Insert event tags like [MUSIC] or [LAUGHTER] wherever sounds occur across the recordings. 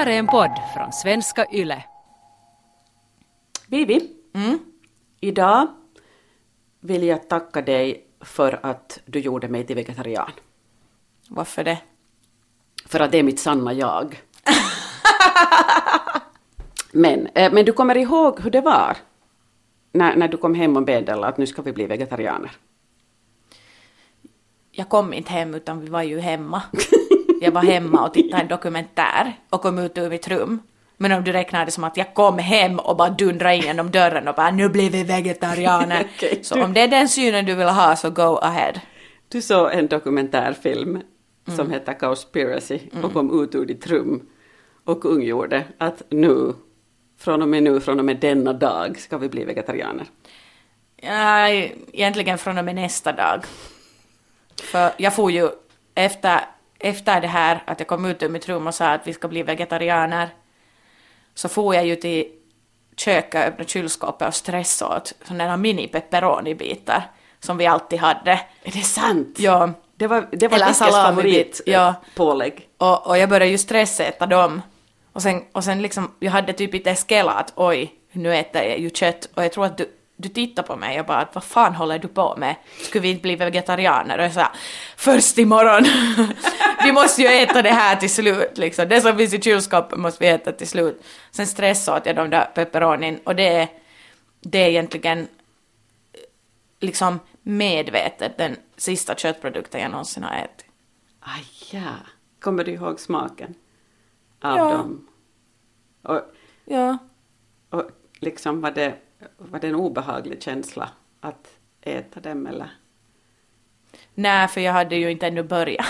här är en podd från svenska YLE. Vivi, Mm. idag vill jag tacka dig för att du gjorde mig till vegetarian. Varför det? För att det är mitt sanna jag. [LAUGHS] men, eh, men du kommer ihåg hur det var när, när du kom hem och meddelade att nu ska vi bli vegetarianer? Jag kom inte hem utan vi var ju hemma. [LAUGHS] Jag var hemma och tittade en dokumentär och kom ut ur mitt rum. Men om du räknar det som att jag kom hem och bara dundrade in genom dörren och bara nu blir vi vegetarianer. [LAUGHS] Okej, så du- om det är den synen du vill ha så go ahead. Du såg en dokumentärfilm som heter Cowspiracy och kom ut ur ditt rum och kungjorde att nu, från och med nu, från och med denna dag ska vi bli vegetarianer. Ja, egentligen från och med nästa dag. För jag får ju efter, efter det här att jag kom ut ur mitt rum och sa att vi ska bli vegetarianer så får jag ju till köket, öppna kylskåpet och stressa åt sådana mini pepperoni-bitar som vi alltid hade. Är det sant? Ja, Det var, det var Eller favorit ja. eh, pålägg. och, och jag började ju stressäta dem. Och sen, och sen liksom, jag hade typ inte skela att oj, nu äter jag ju kött. Och jag tror att du, du tittar på mig och bara att vad fan håller du på med? Skulle vi inte bli vegetarianer? Och jag sa först imorgon. [LAUGHS] vi måste ju äta det här till slut liksom. Det som finns i kylskåpet måste vi äta till slut. Sen stressade jag de där pepperonin och det är, det är egentligen liksom medvetet den sista köttprodukten jag någonsin har ätit. Aj, ja. Kommer du ihåg smaken av Ja. dem? Och, Ja. och liksom var det, var det en obehaglig känsla att äta dem eller? Nej, för jag hade ju inte ännu börjat.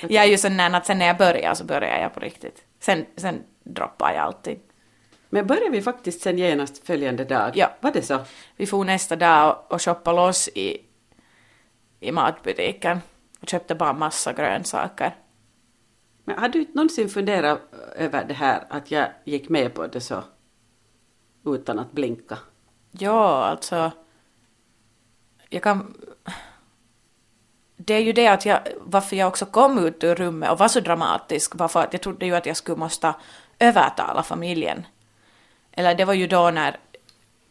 Jag är ju sån där att sen när jag börjar så börjar jag på riktigt. Sen, sen droppar jag alltid. Men började vi faktiskt sen genast följande dag? Ja. Var det så? Vi får nästa dag och, och shoppa loss i, i matbutiken och köpte bara massa grönsaker. Men har du någonsin funderat över det här att jag gick med på det så utan att blinka? Ja, alltså... Jag kan... Det är ju det att jag, varför jag också kom ut ur rummet och var så dramatisk var för att jag trodde ju att jag skulle måste övertala familjen. Eller det var ju då när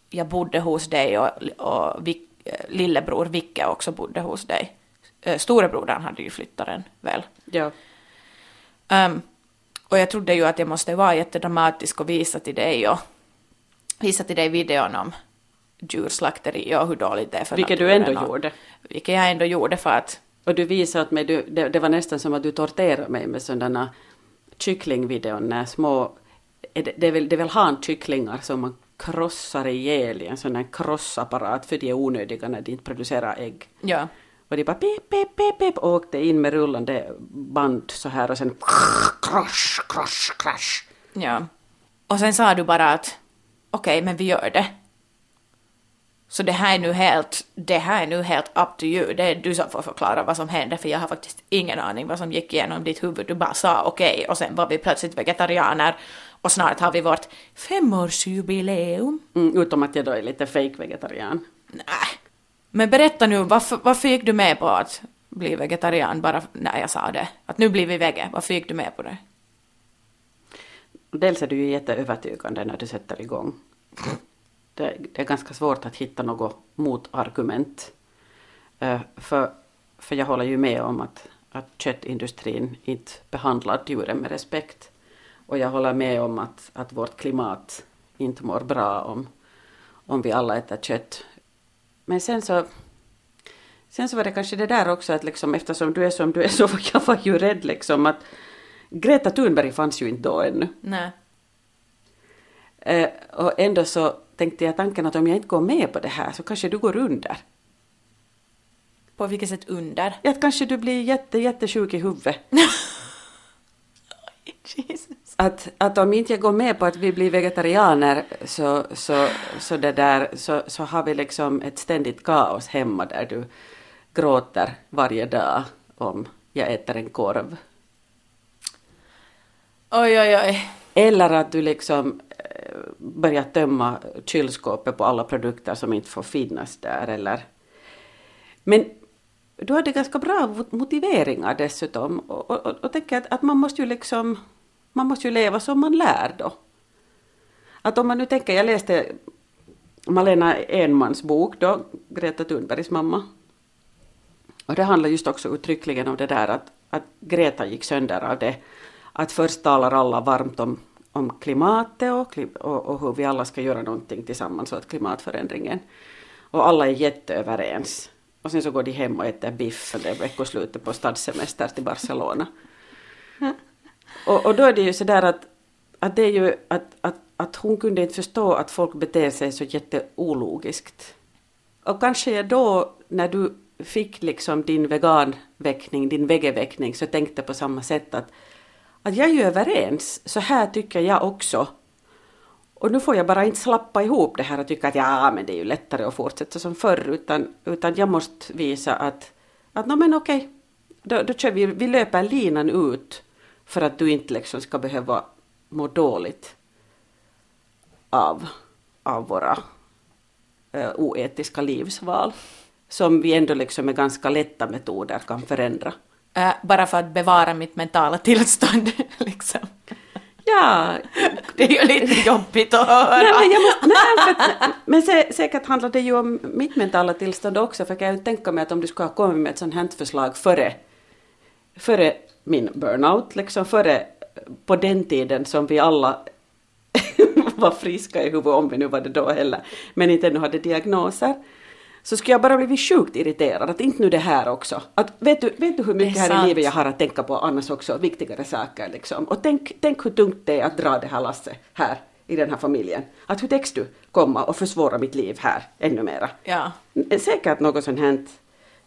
jag bodde hos dig och, och eh, lillebror Vicke också bodde hos dig. Eh, Storebrodern hade ju flyttat den väl. Ja. Ehm, och jag trodde ju att jag måste vara jättedramatisk och visa till dig och visa till dig videon om djurslakteri och hur dåligt det är för Vilket du ändå och- gjorde. Vilket jag ändå gjorde för att Och du visade åt mig, du, det, det var nästan som att du torterade mig med sådana kycklingvideon när små, det, det, är väl, det är väl hankycklingar som man krossar ihjäl i en sån här krossapparat för de är onödiga när de inte producerar ägg. ja, Och de bara pip, pip, pip, pip och åkte in med rullande band så här och sen crash, crash, crash. ja. Och sen sa du bara att okej, men vi gör det. Så det här är nu helt, det här är nu helt up to you. Det är du som får förklara vad som hände för jag har faktiskt ingen aning vad som gick igenom ditt huvud. Du bara sa okej och sen var vi plötsligt vegetarianer och snart har vi vårt femårsjubileum. Mm, utom att jag då är lite fake vegetarian. Nej. Men berätta nu, varför, varför gick du med på att bli vegetarian bara när jag sa det? Att nu blir vi vege, varför gick du med på det? Dels är du ju jätteövertygande när du sätter igång. Det, det är ganska svårt att hitta något motargument. Eh, för, för jag håller ju med om att, att köttindustrin inte behandlar djuren med respekt. Och jag håller med om att, att vårt klimat inte mår bra om, om vi alla äter kött. Men sen så, sen så var det kanske det där också att liksom, eftersom du är som du är så var jag var ju rädd liksom att Greta Thunberg fanns ju inte då ännu. Nej. Eh, och ändå så tänkte jag tanken att om jag inte går med på det här så kanske du går under. På vilket sätt under? Att kanske du blir jätte, jättesjuk i huvudet. [LAUGHS] Jesus. Att, att om inte jag går med på att vi blir vegetarianer så, så, så, det där, så, så har vi liksom ett ständigt kaos hemma där du gråter varje dag om jag äter en korv. Oj, oj, oj. Eller att du liksom eh, börjar tömma kylskåpet på alla produkter som inte får finnas där. Eller... Men du hade ganska bra motiveringar dessutom. Och, och, och, och tänker att, att man måste ju liksom man måste ju leva som man lär då. Att om man nu tänker, jag läste Malena Enmans bok då, Greta Thunbergs mamma. Och det handlar just också uttryckligen om det där att, att Greta gick sönder av det. Att först talar alla varmt om, om klimatet och, och, och hur vi alla ska göra någonting tillsammans åt klimatförändringen. Och alla är jätteöverens. Och sen så går de hem och äter biff under veckoslutet på stadssemester till Barcelona. [LAUGHS] Och, och då är det ju sådär att, att det är ju att, att, att hon kunde inte förstå att folk beter sig så jätteologiskt. Och kanske då när du fick liksom din veganväckning, din vegeväckning, så tänkte på samma sätt att, att jag är ju överens, så här tycker jag också. Och nu får jag bara inte slappa ihop det här och tycka att ja, men det är ju lättare att fortsätta som förr, utan, utan jag måste visa att, att no, men okej, då, då kör vi, vi löper linan ut för att du inte liksom ska behöva må dåligt av, av våra uh, oetiska livsval som vi ändå liksom med ganska lätta metoder kan förändra. Äh, bara för att bevara mitt mentala tillstånd, [LAUGHS] liksom. Ja. Det är ju lite jobbigt att höra. Nej, men, jag måste, nej, för, men sä, säkert handlar det ju om mitt mentala tillstånd också, för jag kan ju tänka mig att om du skulle ha kommit med ett sånt här förslag före, före min burnout, liksom före på den tiden som vi alla [LAUGHS] var friska i huvudet, om vi nu var det då heller, men inte ännu hade diagnoser, så skulle jag bara blivit sjukt irriterad, att inte nu det här också. Att, vet, du, vet du hur mycket här sant. i livet jag har att tänka på annars också, viktigare saker liksom. Och tänk, tänk hur tungt det är att dra det här lasset här i den här familjen. Att hur täcks du komma och försvåra mitt liv här ännu mera? Ja. Säkert något sånt här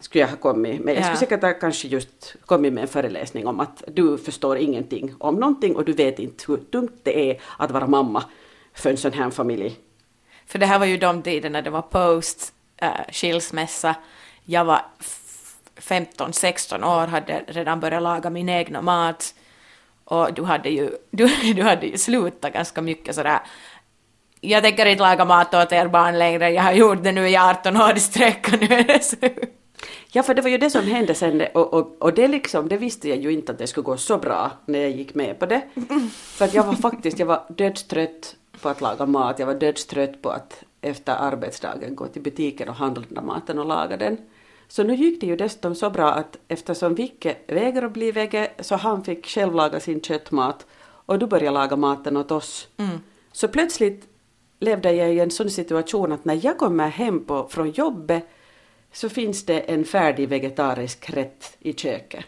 skulle jag ha kommit med. Jag skulle säkert ha kanske just kommit med en föreläsning om att du förstår ingenting om någonting och du vet inte hur tungt det är att vara mamma för en sån här familj. För det här var ju de tiderna det var post äh, skilsmässa. Jag var 15-16 år, hade redan börjat laga min egna mat. Och du hade ju, [LAUGHS] du, du hade ju slutat ganska mycket sådär. Jag tänker inte laga mat åt er barn längre, jag har gjort det nu i 18 år i sträck och nu är det slut. Ja, för det var ju det som hände sen och, och, och det, liksom, det visste jag ju inte att det skulle gå så bra när jag gick med på det. [LAUGHS] För att jag var faktiskt, jag var dödstrött på att laga mat, jag var dödstrött på att efter arbetsdagen gå till butiken och handla den där maten och laga den. Så nu gick det ju dessutom så bra att eftersom Vicke vägrar att bli vege så han fick själv laga sin köttmat och du började laga maten åt oss. Mm. Så plötsligt levde jag i en sån situation att när jag kommer hem på, från jobbet så finns det en färdig vegetarisk rätt i köket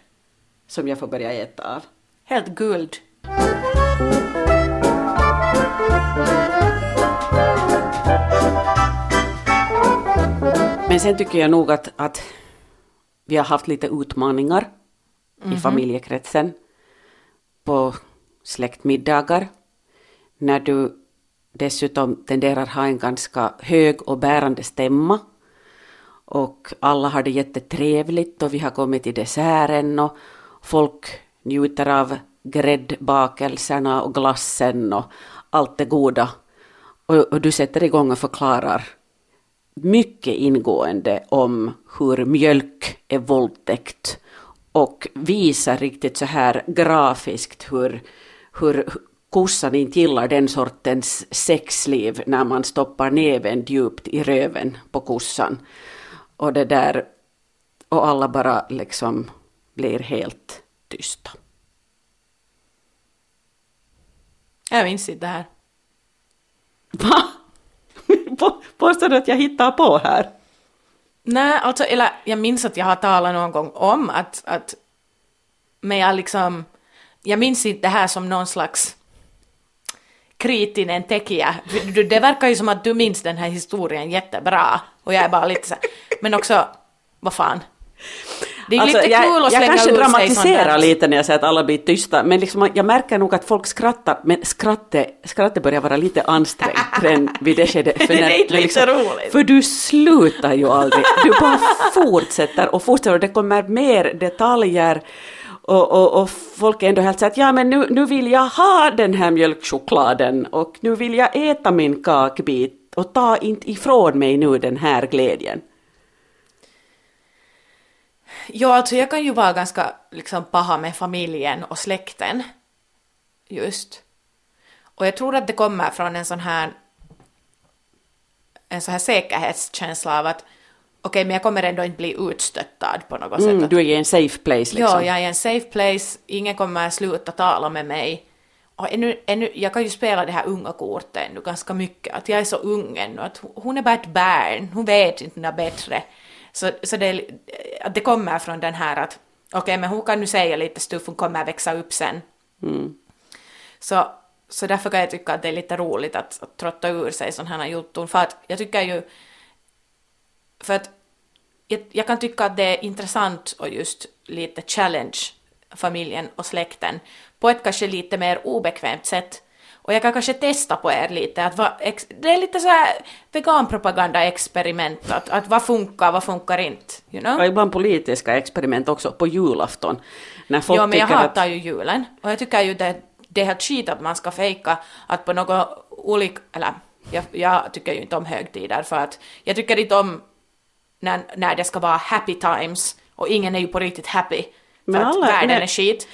som jag får börja äta av. Helt guld. Men sen tycker jag nog att, att vi har haft lite utmaningar mm -hmm. i mhm. familjekretsen på släktmiddagar. När du dessutom tenderar ha en ganska hög och bärande stämma och alla har det jättetrevligt och vi har kommit till desserten och folk njuter av gräddbakelserna och glassen och allt det goda. Och, och du sätter igång och förklarar mycket ingående om hur mjölk är våldtäkt och visar riktigt så här grafiskt hur, hur kossan inte gillar den sortens sexliv när man stoppar näven djupt i röven på kossan. Och det där, och alla bara liksom blir helt tysta. Jag minns inte det här. Va? Påstår du att jag hittar på här? Nej, alltså, eller jag minns att jag har talat någon gång om att, att men jag liksom, jag minns inte det här som någon slags kritinen tekijä. Det verkar ju som att du minns den här historien jättebra och jag är bara lite så men också, vad fan. Det är alltså, lite jag, kul att slänga Jag kanske dramatiserar lite när jag säger att alla blir tysta, men liksom, jag märker nog att folk skrattar, men skrattet, skrattet börjar vara lite ansträngt [LAUGHS] redan vid det skedet. För, när, det är inte liksom, roligt. för du slutar ju aldrig, du bara fortsätter och fortsätter och det kommer mer detaljer. Och, och, och, folk är ändå helt så att ja men nu, nu vill jag ha den här mjölkchokladen och nu vill jag äta min kakbit och ta inte ifrån mig nu den här glädjen. Ja, alltså jag kan ju vara ganska liksom paha med familjen och släkten. just. Och jag tror att det kommer från en sån här en sån här säkerhetskänsla av att okej, men jag kommer ändå inte bli utstöttad på något Mm, sätt. du är i en safe place liksom. Ja, jag är i en safe place, ingen kommer sluta tala med mig. Och ännu, ännu, jag kan ju spela det här unga kortet ännu ganska mycket, att jag är så ung ännu, att hon är bara ett barn, hon vet inte något bättre. Så, så det, att det kommer från den här att okej, men hon kan nu säga lite stuff, hon kommer växa upp sen. Så, så därför kan jag tycka att det är lite roligt att, att trotta ur sig sådana här jutton, för att jag tycker ju, för att jag, jag kan tycka att det är intressant och just lite challenge familjen och släkten på ett kanske lite mer obekvämt sätt. Och jag kan kanske testa på er lite, att vad, det är lite så här veganpropaganda-experiment, att, att vad funkar, vad funkar inte, you know? Och ibland politiska experiment också på julafton. När folk Jo, men jag hatar att... ju julen. Och jag tycker ju det, det är helt skit att man ska fejka att på något olika... Eller, jag, jag tycker ju inte om högtider för att jag tycker inte om när, när det ska vara happy times och ingen är ju på riktigt happy för Men att alla- världen men- är skit.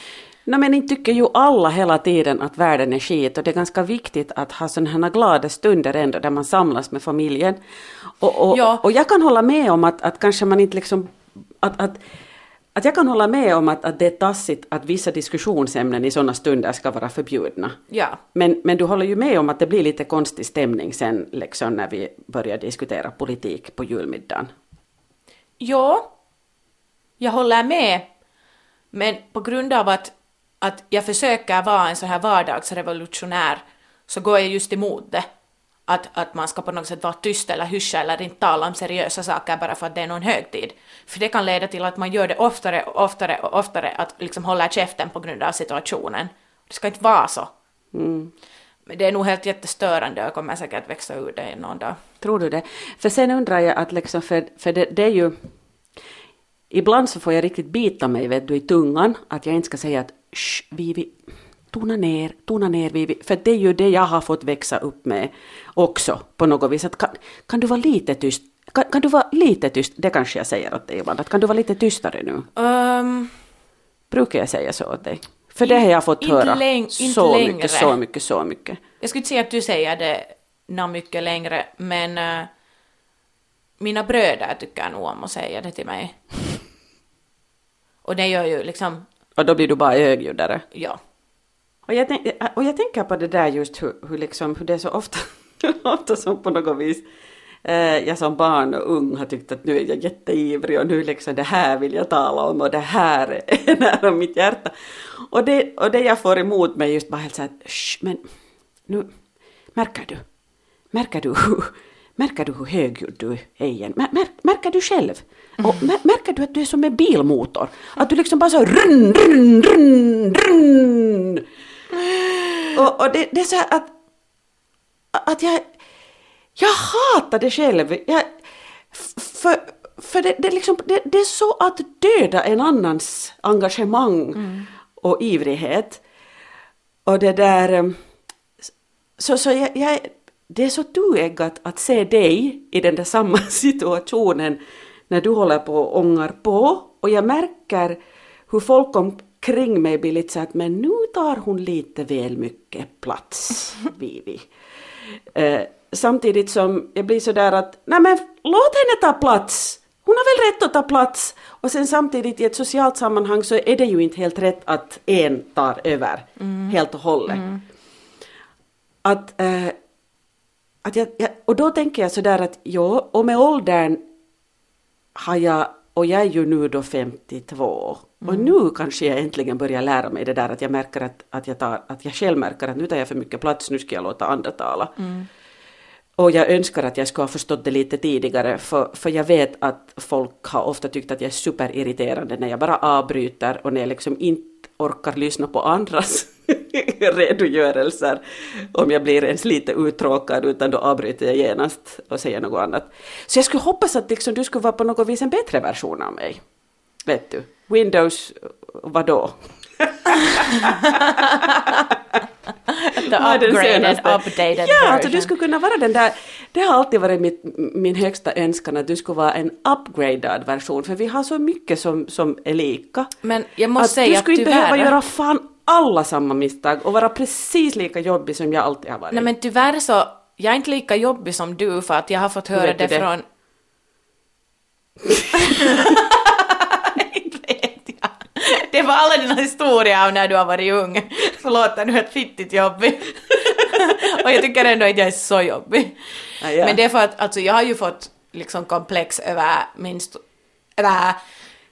No, men inte tycker ju alla hela tiden att världen är skit och det är ganska viktigt att ha sådana här glada stunder ändå där man samlas med familjen. Och, och, Ja. och jag kan hålla med om att, att kanske man inte liksom... Att, att, att jag kan hålla med om att, att det är tassigt att vissa diskussionsämnen i sådana stunder ska vara förbjudna. Ja. Men, men du håller ju med om att det blir lite konstig stämning sen liksom när vi börjar diskutera politik på julmiddagen. Jo, jag håller med. Men på grund av att, att jag försöker vara en sån här vardagsrevolutionär så går jag just emot det. Att, att man ska på något sätt vara tyst eller hyscha eller inte tala om seriösa saker bara för att det är någon högtid. För det kan leda till att man gör det oftare och oftare och oftare, att liksom hålla käften på grund av situationen. Det ska inte vara så. Men det är nog helt jättestörande och jag kommer säkert växa ur det någon dag. Tror du det? För sen undrar jag att liksom, för, för det, det är ju... Ibland så får jag riktigt bita mig vet du, i tungan att jag inte ska säga att Shh, Vivi, tona ner, tona ner Vivi. För det är ju det jag har fått växa upp med också på något vis. Att kan, kan du vara lite tyst? Kan, kan du vara lite tyst? Det kanske jag säger åt dig ibland. Att kan du vara lite tystare nu? Um, Brukar jag säga så åt dig? För det har jag fått Inte höra läng- inte så längre. mycket, så mycket, så mycket. Jag skulle inte säga att du säger det nå mycket längre, men eh, mina bröder tycker nog om att säga det till mig. [LAUGHS] Och det gör ju liksom, och då blir du bara högljuddare. ja. Och jag, tänk, och jag tänker på det där just hur, hur, liksom, hur det är så ofta, [LAUGHS] ofta som på något vis eh, jag som barn och ung har tyckt att nu är jag jätteivrig och nu liksom det här vill jag tala om och det här är [LAUGHS] nära mitt hjärta. Och det, och det jag får emot mig just bara helt så här, "Shh, men nu märker du, märker du [LAUGHS] hur, märker du hur högljudd du är igen? Mär, mär, märker du själv? Och mär, märker du att du är som en bilmotor? Att du liksom bara så run, run, run, run. Och, och det, det är så här att, att jag, jag hatar det själv. Jag, för för det, det, liksom, det, det är så att döda en annans engagemang och ivrighet. Och det där... Så, så jag, jag, det är så tueggat att se dig i den där samma [LAUGHS] situationen när du håller på och ångar på och jag märker hur folk omkring mig blir lite så att men nu tar hon lite väl mycket plats, [LAUGHS] Vivi. Eh, samtidigt som jag blir så där att nej men låt henne ta plats. Hon har väl rätt att ta plats. Och sen samtidigt i ett socialt sammanhang så är det ju inte helt rätt att en tar över helt och hållet. Att, eh, att jag, jag, och då tänker jag sådär att ja, och med åldern har jag, och jag är ju nu då 52, och nu kanske jag äntligen börjar lära mig det där att jag märker att, att, jag, tar, att jag själv märker att nu tar jag för mycket plats, nu ska jag låta andra tala. Och jag önskar att jag skulle ha förstått det lite tidigare, för, för jag vet att folk har ofta tyckt att jag är superirriterande när jag bara avbryter och när jag liksom inte orkar lyssna på andras [LAUGHS] redogörelser. Om jag blir ens lite uttråkad, utan då avbryter jag genast och säger något annat. Så jag skulle hoppas att liksom du skulle vara på något vis en bättre version av mig. Vet du? Windows, vadå? [LAUGHS] The upgraded, updated Ja, version. alltså du skulle kunna vara den där, det har alltid varit mitt, min högsta önskan att du skulle vara en upgradad version, för vi har så mycket som, som är lika. Men jag måste att säga du att skulle inte tyvärr... behöva göra fan alla samma misstag och vara precis lika jobbig som jag alltid har varit. Nej men tyvärr så, jag är inte lika jobbig som du för att jag har fått höra det, det? från... [LAUGHS] Det var alla dina historier av när du har varit ung. Så låter du ett fittigt jobbig. Och jag tycker ändå att jag är så jobbig. Ja, ja. Men det är för att alltså, jag har ju fått liksom komplex över min... Över,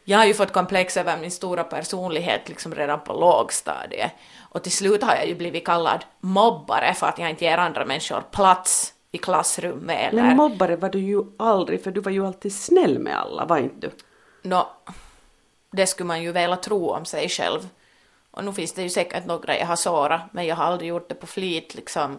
jag har ju fått komplex över min stora personlighet liksom redan på lågstadiet. Och till slut har jag ju blivit kallad mobbare för att jag inte ger andra människor plats i klassrummet eller... Men mobbare var du ju aldrig, för du var ju alltid snäll med alla, var inte du? Nå, det skulle man ju vilja tro om sig själv. Och nu finns det ju säkert några jag har sårat, men jag har aldrig gjort det på flit liksom.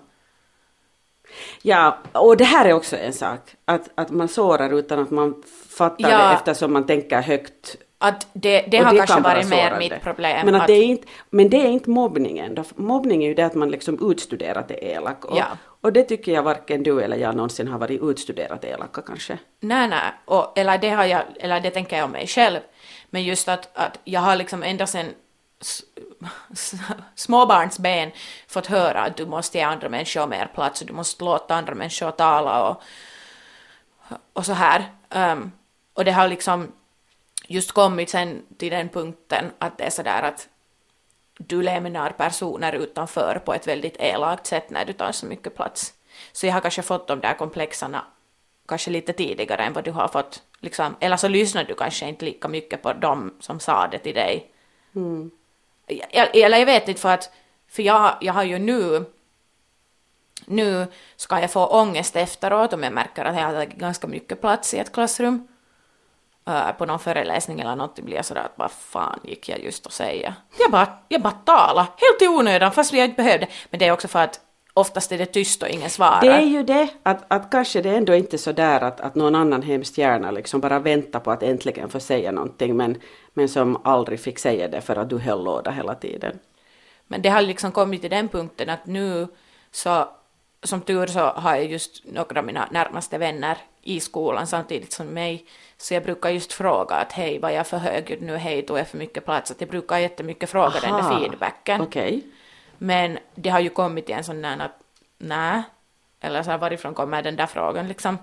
Ja, och det här är också en sak, att, att man sårar utan att man fattar Ja. det eftersom man tänker högt. Att det, det har kanske kan varit mer mitt problem. Men, att att, det är inte, men det är inte mobbningen. Mobbning är ju det att man liksom utstuderat är elak. Och, Ja. och det tycker jag varken du eller jag någonsin har varit utstuderat elaka kanske. Nej, nej, och, eller, det har jag, eller det tänker jag om mig själv. Men just att, att jag har liksom ända sedan [LAUGHS] småbarnsben fått höra att du måste ge andra människor mer plats och du måste låta andra människor tala och, och så här. Um, och det har liksom just kommit sen till den punkten att det är sådär att du lämnar personer utanför på ett väldigt elakt sätt när du tar så mycket plats. Så jag har kanske fått de där komplexarna kanske lite tidigare än vad du har fått, liksom, eller så lyssnar du kanske inte lika mycket på dem som sa det till dig. Mm. Eller jag vet inte för att, för jag, jag har ju nu, nu ska jag få ångest efteråt om jag märker att jag har tagit ganska mycket plats i ett klassrum. Uh, på någon föreläsning eller något blir jag sådär att vad fan gick jag just och säga? Jag bara, jag bara talade, helt i onödan fast jag inte behövde. Men det är också för att oftast är det tyst och ingen svarar. Det är ju det, att, att kanske det ändå inte är så där att, att någon annan hemskt gärna liksom bara väntar på att äntligen få säga någonting men, men som aldrig fick säga det för att du höll låda hela tiden. Men det har liksom kommit till den punkten att nu så, som tur så har jag just några av mina närmaste vänner i skolan samtidigt som mig. Så jag brukar just fråga att hej, var jag för högljudd nu? Hej, tog jag för mycket plats? Att jag brukar jättemycket fråga den Aha. där feedbacken. Okej. Men det har ju kommit till en sån där att nej, eller så här, varifrån kommer den där frågan liksom?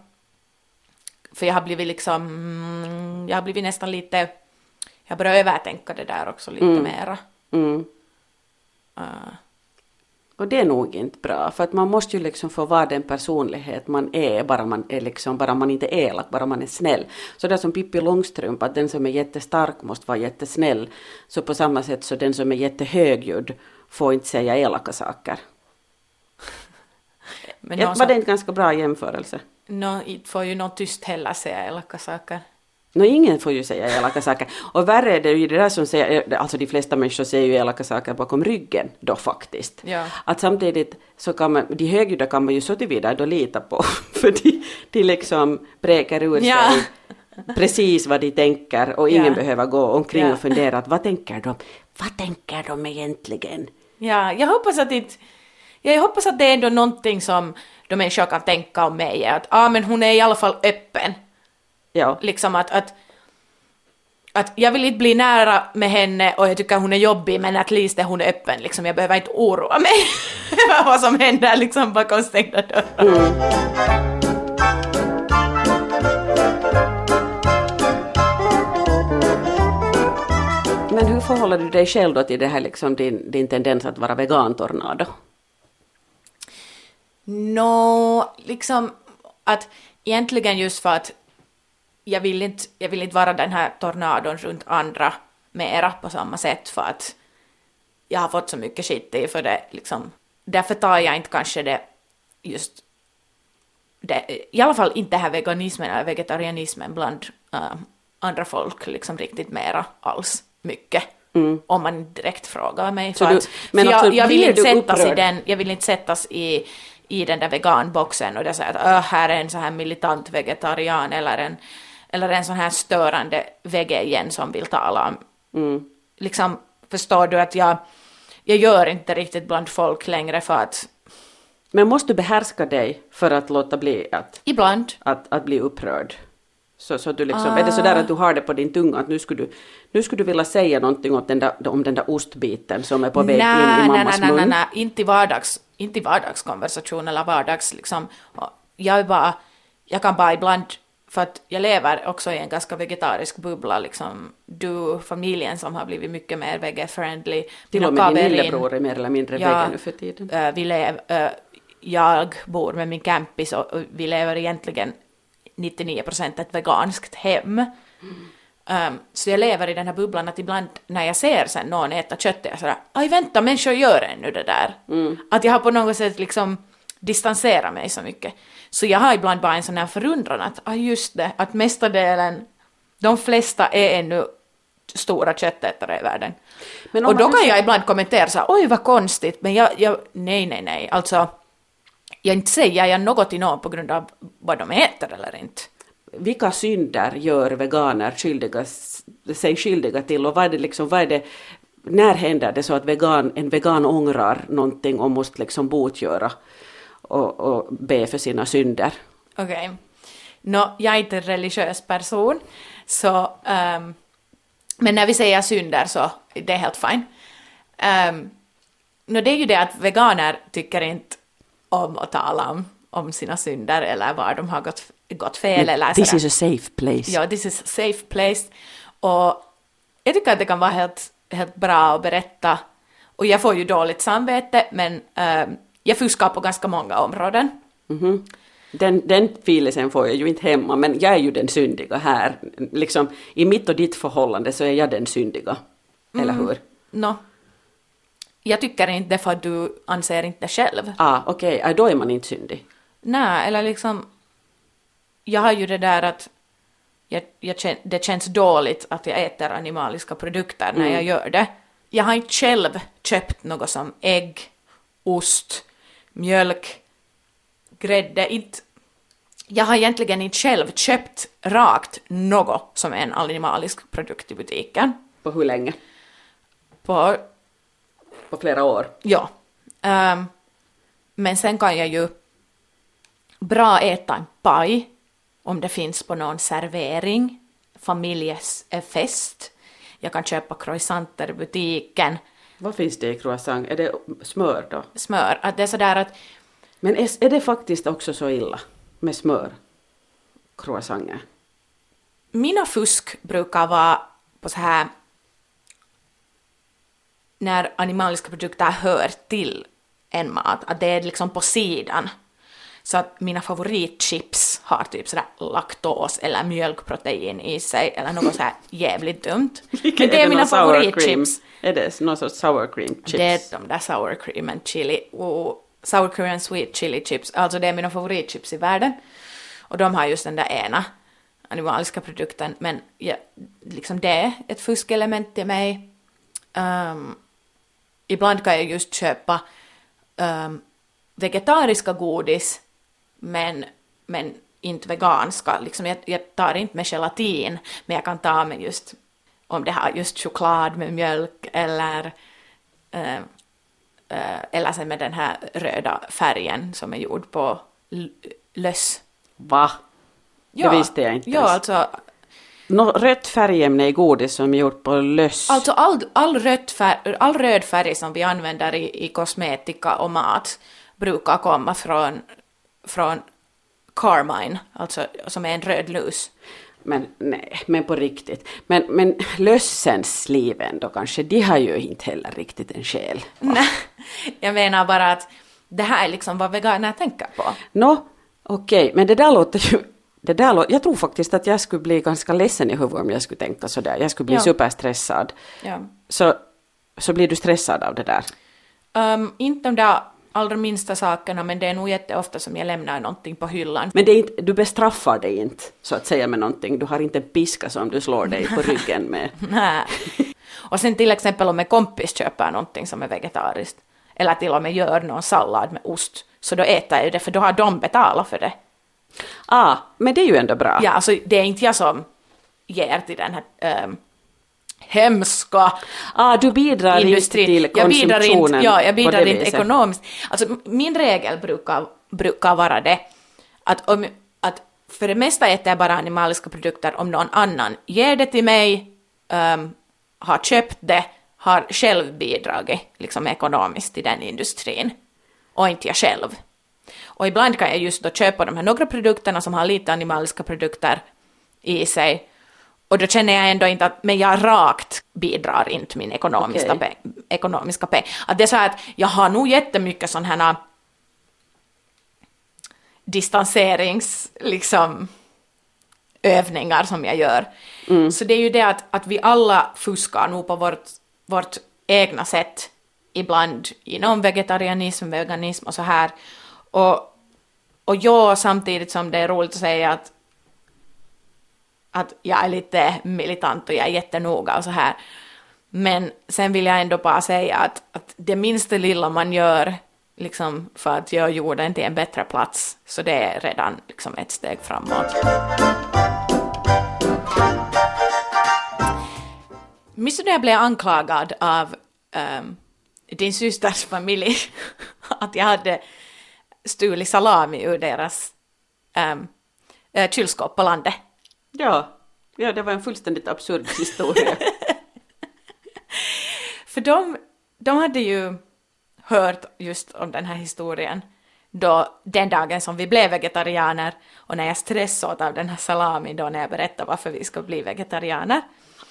För jag har blivit liksom, mm, jag har blivit nästan lite, jag börjar övertänka det där också lite mera. Mm. Uh, Och det är nog inte bra, för att man måste ju liksom få vara den personlighet man är, bara man är liksom, bara man inte är elak, bara man är snäll. Så det är som Pippi Långstrump, att den som är jättestark måste vara jättesnäll. Så på samma sätt så den som är jättehögljudd får inte säga elaka saker. [LAUGHS] men Ja, någon var det inte ganska bra jämförelse? Nå, inte får ju någon tyst heller säga elaka saker. Nå, ingen får ju säga elaka saker. Och värre är det ju det där som säger, alltså de flesta människor säger ju elaka saker bakom ryggen då faktiskt. Ja. Att samtidigt så kan man, de högljudda kan man ju så tillvida då lita på, [LAUGHS] för de, de liksom bräker ur Ja. sig precis vad de tänker och ingen Ja. behöver gå omkring och fundera att vad tänker de, vad tänker de egentligen? Ja, jag hoppas att inte, ja, jag hoppas att det är ändå någonting som de människor kan tänka om mig, att ah, men hon är i alla fall öppen. Ja. Liksom att, att, att jag vill inte bli nära med henne och jag tycker hon är jobbig men att least är hon öppen liksom. Jag behöver inte oroa mig [LAUGHS] vad som händer liksom bakom stängda dörrar. Men hur förhåller du dig själv då till det här liksom din, din tendens att vara vegantornado? Nå, liksom att egentligen just för att jag vill inte, jag vill inte vara den här tornadon runt andra mera på samma sätt för att jag har fått så mycket skit i för det liksom. Därför tar jag inte kanske det just det, i alla fall inte här veganismen eller vegetarianismen bland äh, andra folk liksom riktigt mera alls mycket. Om man direkt frågar mig. Mm. Så För du- att, men för alltså, jag, jag vill inte sättas i den, jag vill inte sättas i, i den där veganboxen och det säger att "Öh, här är en så här militant vegetarian eller en, eller en sån här störande vege igen som vill tala om. Mm. Liksom, förstår du att jag, jag gör inte riktigt bland folk längre för att Men måste du behärska dig för att låta bli att, ibland, att, att bli upprörd? Så, så du liksom, är det sådär att du har det på din tunga att nu skulle du, nu skulle du vilja säga någonting om den, där, om den där ostbiten som är på väg in i nej, mammas nej, nej, mun? nej, nej, inte i vardags, inte i vardagskonversation eller vardags liksom. Jag är bara, jag kan bara ibland, för att jag lever också i en ganska vegetarisk bubbla liksom. Du, familjen som har blivit mycket mer vege-friendly. Till och med din lillebror är mer eller mindre Ja, vegan nu för tiden. eh, vi lev, eh, jag bor med min campis och, och vi lever egentligen 99 procent ett veganskt hem. Um, så jag lever i den här bubblan att ibland när jag ser sen någon äta kött är jag sådär, aj vänta, människor gör ännu det där. Att jag har på något sätt liksom distanserat mig så mycket. Så jag har ibland bara en sån här förundran att, ah just det, att mestadelen, de flesta är ännu stora köttätare i världen. Och då kan jag ibland kommentera så här, oj vad konstigt, men jag, jag, nej, nej, nej, alltså, jag inte säger jag något till någon på grund av vad de äter eller inte. Vilka synder gör veganer skyldiga, sig skyldiga till och vad är det liksom, vad är det, när händer det så att vegan, en vegan ångrar någonting och måste liksom botgöra och, och be för sina synder? Okej. Nå, jag är inte en religiös person, så... ehm, men när vi säger synder så det är helt fine. Um, nå, det är ju det att veganer tycker inte om att tala om, om sina synder eller var de har gått, gått fel eller This sådär. is a safe place. Ja, this is a safe place. Och jag tycker att det kan vara helt, helt bra att berätta. Och jag får ju dåligt samvete, men ehm, jag fuskar på ganska många områden. Mhm. Den, den filisen får jag ju inte hemma, men jag är ju den syndiga här. Liksom, I mitt och ditt förhållande så är jag den syndiga. Eller hur? Nå, jag tycker inte det för att du anser inte själv. Ah, okej, ah, då är man inte syndig. Nej, eller liksom... Jag har ju det där att jag, jag, det känns dåligt att jag äter animaliska produkter när jag gör det. Jag har inte själv köpt något som ägg, ost, mjölk, grädde. Inte, jag har egentligen inte själv köpt rakt något som är en animalisk produkt i butiken. På hur länge? På På flera år? Ja. Ehm, men sen kan jag ju bra äta en paj om det finns på någon servering, familjefest. Jag kan köpa croissanter i butiken, Vad finns det i croissant? Är det smör då? smör. Att det är sådär att Men är, är det faktiskt också så illa med smör? Croissanter? mina fusk brukar vara på så här när animaliska produkter hör till en mat, att det är liksom på sidan. Så att mina favoritchips har typ sådär laktos eller mjölkprotein i sig eller något så här jävligt dumt. [LAUGHS] Men det är mina sour cream? favoritchips. Är det någon sorts sour cream chips? Det är de där sour cream and chili och sour cream and sweet chili chips. Alltså det är mina favoritchips i världen. Och de har just den där ena animaliska produkten. Men ja, liksom det är ett fuskelement till mig. Ehm, ibland kan jag just köpa ehm, vegetariska godis men, men inte veganska. Liksom jag, jag tar inte med gelatin men jag kan ta med just om det har just choklad med mjölk eller eh, eh, eller sen med den här röda färgen som är gjord på löss. Va? Det visste jag inte Ja, ens. alltså, Nå, rött färgämne i godis som är gjort på löss. alltså all, all, rött färg, all röd färg som vi använder i, i kosmetika och mat brukar komma från, från Carmine, alltså som är en röd lus. Men nej, men på riktigt. Men, men lössens liv ändå kanske, de har ju inte heller riktigt en själ. Nej, [LAUGHS] jag menar bara att det här är liksom vad veganer tänker på. Nå, okej, men det där låter ju... Det där lå- jag tror faktiskt att jag skulle bli ganska ledsen i huvudet om jag skulle tänka sådär. Jag skulle bli Ja. superstressad. Ja. Så, så blir du stressad av det där? Um, inte de där allra minsta sakerna, men det är nog jätteofta som jag lämnar någonting på hyllan. Men det är inte, du bestraffar dig inte så att säga med någonting. Du har inte en piska som du slår dig på [LAUGHS] ryggen med. Nej. Och sen till exempel om en kompis köper någonting som är vegetariskt, eller till och med gör någon sallad med ost, så då äter jag det, för då har de betalat för det. Ah, men det är ju ändå bra. Ja, alltså det är inte jag som ger till den här um, hemska Ah, du bidrar industrin. inte till jag bidrar inte, ja, jag bidrar inte viset. ekonomiskt. Alltså min regel brukar, brukar vara det att om att för det mesta äter jag bara animaliska produkter om någon annan ger det till mig, um, har köpt det, har själv bidragit liksom ekonomiskt till den industrin och inte jag själv. Och ibland kan jag just då köpa de här några produkterna som har lite animaliska produkter i sig och då känner jag ändå inte att men jag rakt bidrar inte min ekonomiska, Okej. pe, ekonomiska peng. Att det är så här att jag har nog jättemycket sådana här distanserings, liksom, övningar som jag gör. Så det är ju det att, att vi alla fuskar nog på vårt, vårt egna sätt ibland inom vegetarianism, veganism och så här. Och, och jag samtidigt som det är roligt att säga att, att jag är lite militant och jag är jättenoga och så här. Men sen vill jag ändå bara säga att, att det minsta lilla man gör liksom för att göra jorden till en bättre plats, så det är redan liksom ett steg framåt. Minns du när jag blev anklagad av um, din systers familj [LAUGHS] att jag hade stulit salami ur deras um, kylskåp på landet? Ja, ja, det var en fullständigt absurd [LAUGHS] historia. För de, de hade ju hört just om den här historien då, den dagen som vi blev vegetarianer och när jag stressade av den här salamin då när jag berättade varför vi ska bli vegetarianer.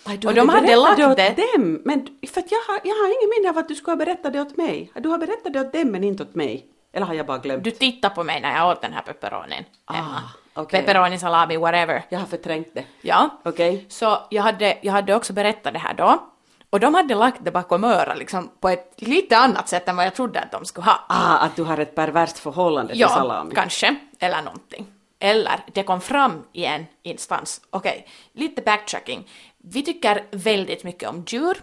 och de hade lagt åt det... dem, men för jag har, jag har ingen minne av att du skulle ha berättat det åt mig. Du har berättat det åt dem men inte åt mig. Eller har jag bara glömt? Du tittade på mig när jag åt den här pepperonin. Ah, okej. Pepperoni, salami, whatever. Jag har förträngt det. Ja. Okej. Så jag hade, jag hade också berättat det här då. Och de hade lagt det bakom örat liksom på ett lite annat sätt än vad jag trodde att de skulle ha. Ah, att du har ett perverst förhållande till Ja, salami. kanske. Eller någonting. Eller det kom fram i en instans. Okej, lite backtracking. Vi tycker väldigt mycket om djur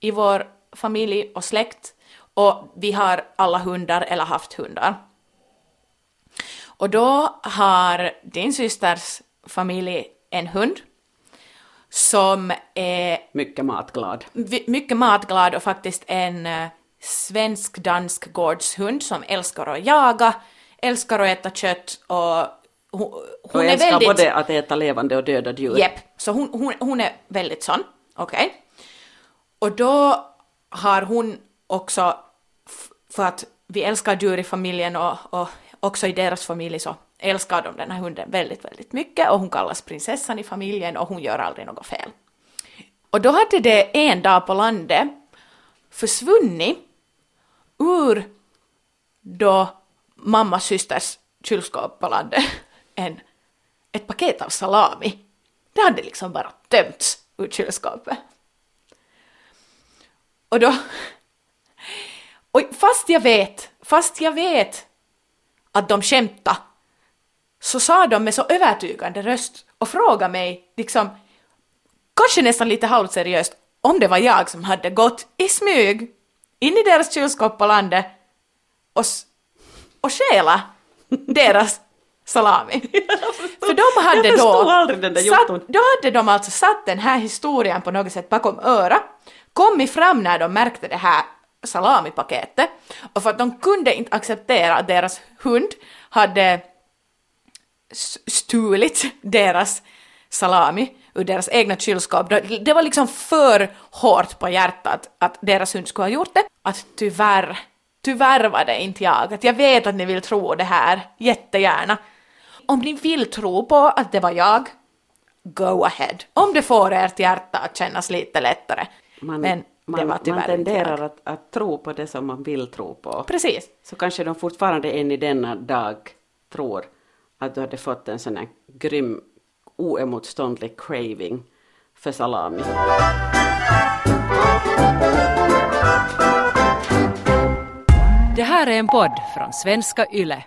i vår familj och släkt. Och vi har alla hundar eller haft hundar. Och då har din systers familj en hund som är Mycket matglad. mycket matglad och faktiskt en eh, svensk-dansk gårdshund som älskar att jaga, älskar att äta kött och hon, hon och är älskar väldigt... både att äta levande och döda djur. Jepp, så hon, hon, hon är väldigt sån, okej. Och då har hon också, för att vi älskar djur i familjen och, och också i deras familj så älskar de den här hunden väldigt, väldigt mycket och hon kallas prinsessan i familjen och hon gör aldrig något fel. Och då hade det en dag på landet försvunnit ur då mammas systers kylskåp på landet [LAUGHS] en, ett paket av salami. Det hade liksom bara tömts ur kylskåpet. Och då... [LAUGHS] Och fast jag vet, fast jag vet att de skämtade, så sa de med så övertygande röst och frågade mig liksom, kanske nästan lite halvseriöst, om det var jag som hade gått i smyg in i deras kylskåp på landet och, och stjäla deras salami. [LAUGHS] För de hade då, den där satt, då hade de alltså satt den här historien på något sätt bakom öra, kommit fram när de märkte det här salamipaketet och för att de kunde inte acceptera att deras hund hade stulit [LAUGHS] deras salami ur deras egna kylskåp. Det- var liksom för hårt på hjärtat att deras hund skulle ha gjort det. Att tyvärr, tyvärr var det inte jag. Att jag vet att ni vill tro det här, jättegärna. Om ni vill tro på att det var jag, go ahead. Om det får ert hjärta att kännas lite lättare. Man, Men man, var tyvärr man tenderar att, att tro på det som man vill tro på. Precis. Så kanske de fortfarande än i denna dag tror att du hade fått en sån här grym, oemotståndlig craving för salami. Det här är en podd från svenska YLE.